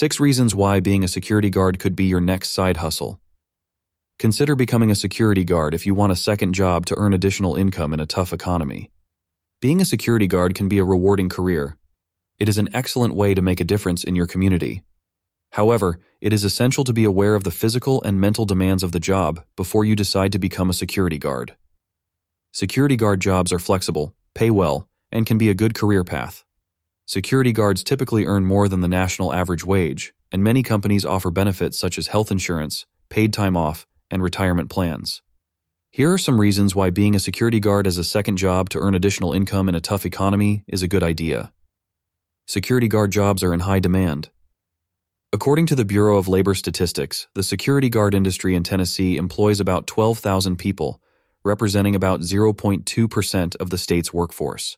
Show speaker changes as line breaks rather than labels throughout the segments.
6 reasons why being a security guard could be your next side hustle. Consider becoming a security guard if you want a second job to earn additional income in a tough economy. Being a security guard can be a rewarding career. It is an excellent way to make a difference in your community. However, it is essential to be aware of the physical and mental demands of the job before you decide to become a security guard. Security guard jobs are flexible, pay well, and can be a good career path. Security guards typically earn more than the national average wage, and many companies offer benefits such as health insurance, paid time off, and retirement plans. Here are some reasons why being a security guard as a second job to earn additional income in a tough economy is a good idea. Security guard jobs are in high demand. According to the Bureau of Labor Statistics, the security guard industry in Tennessee employs about 12,000 people, representing about 0.2% of the state's workforce.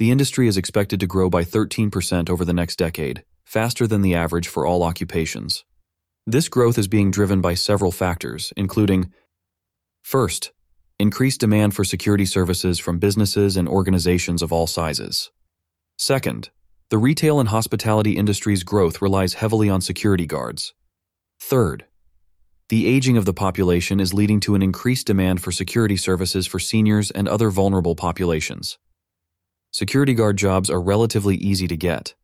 The industry is expected to grow by 13% over the next decade, faster than the average for all occupations. This growth is being driven by several factors, including First, increased demand for security services from businesses and organizations of all sizes. Second, the retail and hospitality industry's growth relies heavily on security guards. Third, the aging of the population is leading to an increased demand for security services for seniors and other vulnerable populations. Security guard jobs are relatively easy to get.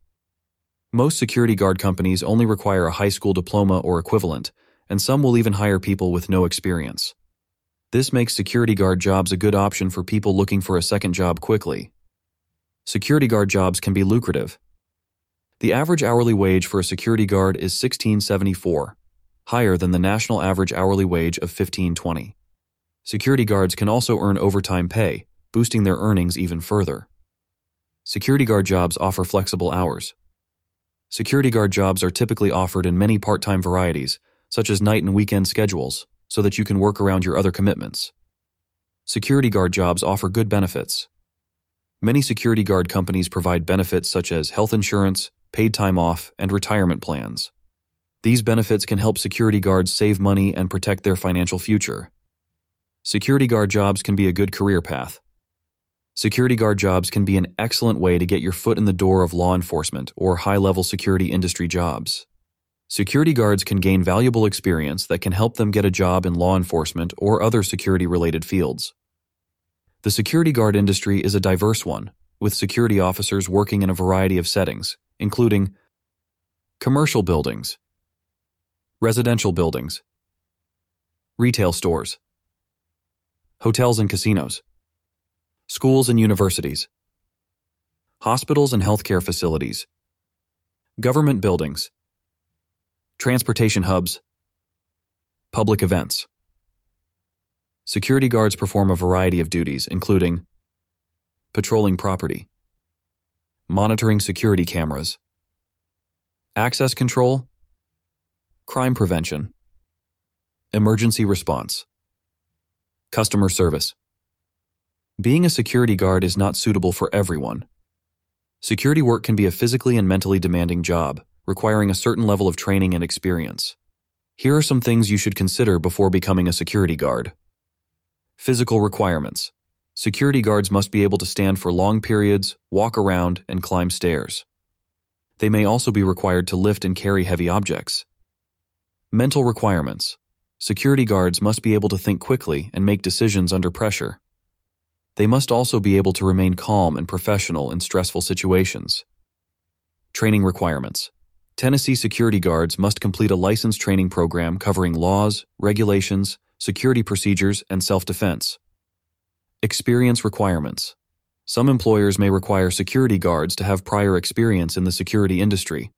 Most security guard companies only require a high school diploma or equivalent, and some will even hire people with no experience. This makes security guard jobs a good option for people looking for a second job quickly security guard jobs can be lucrative. The average hourly wage for a security guard is 1674, higher than the national average hourly wage of 1520. Security guards can also earn overtime pay, boosting their earnings even further. Security guard jobs offer flexible hours. Security guard jobs are typically offered in many part-time varieties, such as night and weekend schedules, so that you can work around your other commitments. Security guard jobs offer good benefits, Many security guard companies provide benefits such as health insurance, paid time off, and retirement plans. These benefits can help security guards save money and protect their financial future. Security guard jobs can be a good career path. Security guard jobs can be an excellent way to get your foot in the door of law enforcement or high level security industry jobs. Security guards can gain valuable experience that can help them get a job in law enforcement or other security related fields. The security guard industry is a diverse one, with security officers working in a variety of settings, including commercial buildings, residential buildings, retail stores, hotels and casinos, schools and universities, hospitals and healthcare facilities, government buildings, transportation hubs, public events. Security guards perform a variety of duties, including patrolling property, monitoring security cameras, access control, crime prevention, emergency response, customer service. Being a security guard is not suitable for everyone. Security work can be a physically and mentally demanding job, requiring a certain level of training and experience. Here are some things you should consider before becoming a security guard. Physical requirements. Security guards must be able to stand for long periods, walk around, and climb stairs. They may also be required to lift and carry heavy objects. Mental requirements. Security guards must be able to think quickly and make decisions under pressure. They must also be able to remain calm and professional in stressful situations. Training requirements. Tennessee security guards must complete a license training program covering laws, regulations, security procedures, and self-defense. Experience requirements. Some employers may require security guards to have prior experience in the security industry.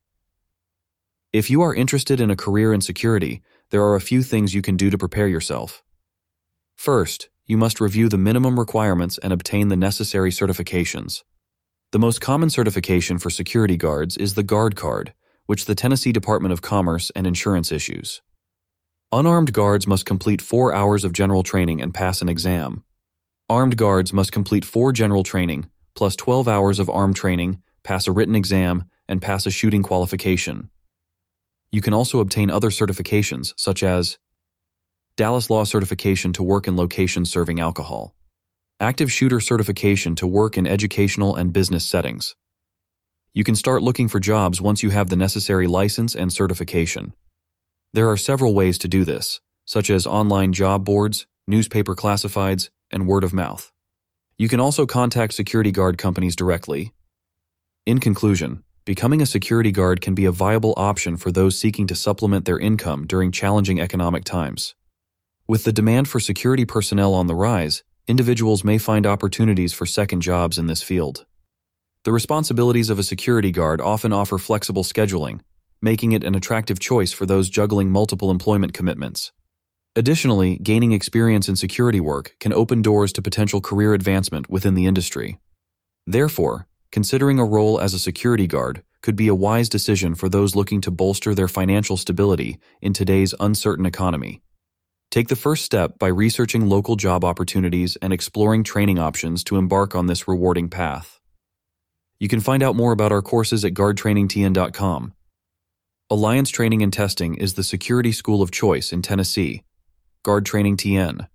If you are interested in a career in security, there are a few things you can do to prepare yourself. First, you must review the minimum requirements and obtain the necessary certifications. The most common certification for security guards is the Guard Card, which the Tennessee Department of Commerce and Insurance issues. Unarmed guards must complete four hours of general training and pass an exam. Armed guards must complete four general training, plus 12 hours of armed training, pass a written exam, and pass a shooting qualification. You can also obtain other certifications, such as Dallas Law Certification to work in locations serving alcohol, Active Shooter Certification to work in educational and business settings. You can start looking for jobs once you have the necessary license and certification. There are several ways to do this, such as online job boards, newspaper classifieds, and word of mouth. You can also contact security guard companies directly. In conclusion, becoming a security guard can be a viable option for those seeking to supplement their income during challenging economic times. With the demand for security personnel on the rise, individuals may find opportunities for second jobs in this field. The responsibilities of a security guard often offer flexible scheduling, making it an attractive choice for those juggling multiple employment commitments. Additionally, gaining experience in security work can open doors to potential career advancement within the industry. Therefore, considering a role as a security guard could be a wise decision for those looking to bolster their financial stability in today's uncertain economy. Take the first step by researching local job opportunities and exploring training options to embark on this rewarding path. You can find out more about our courses at guardtrainingtn.com. Alliance Training and Testing is the security school of choice in Tennessee. Guard Training TN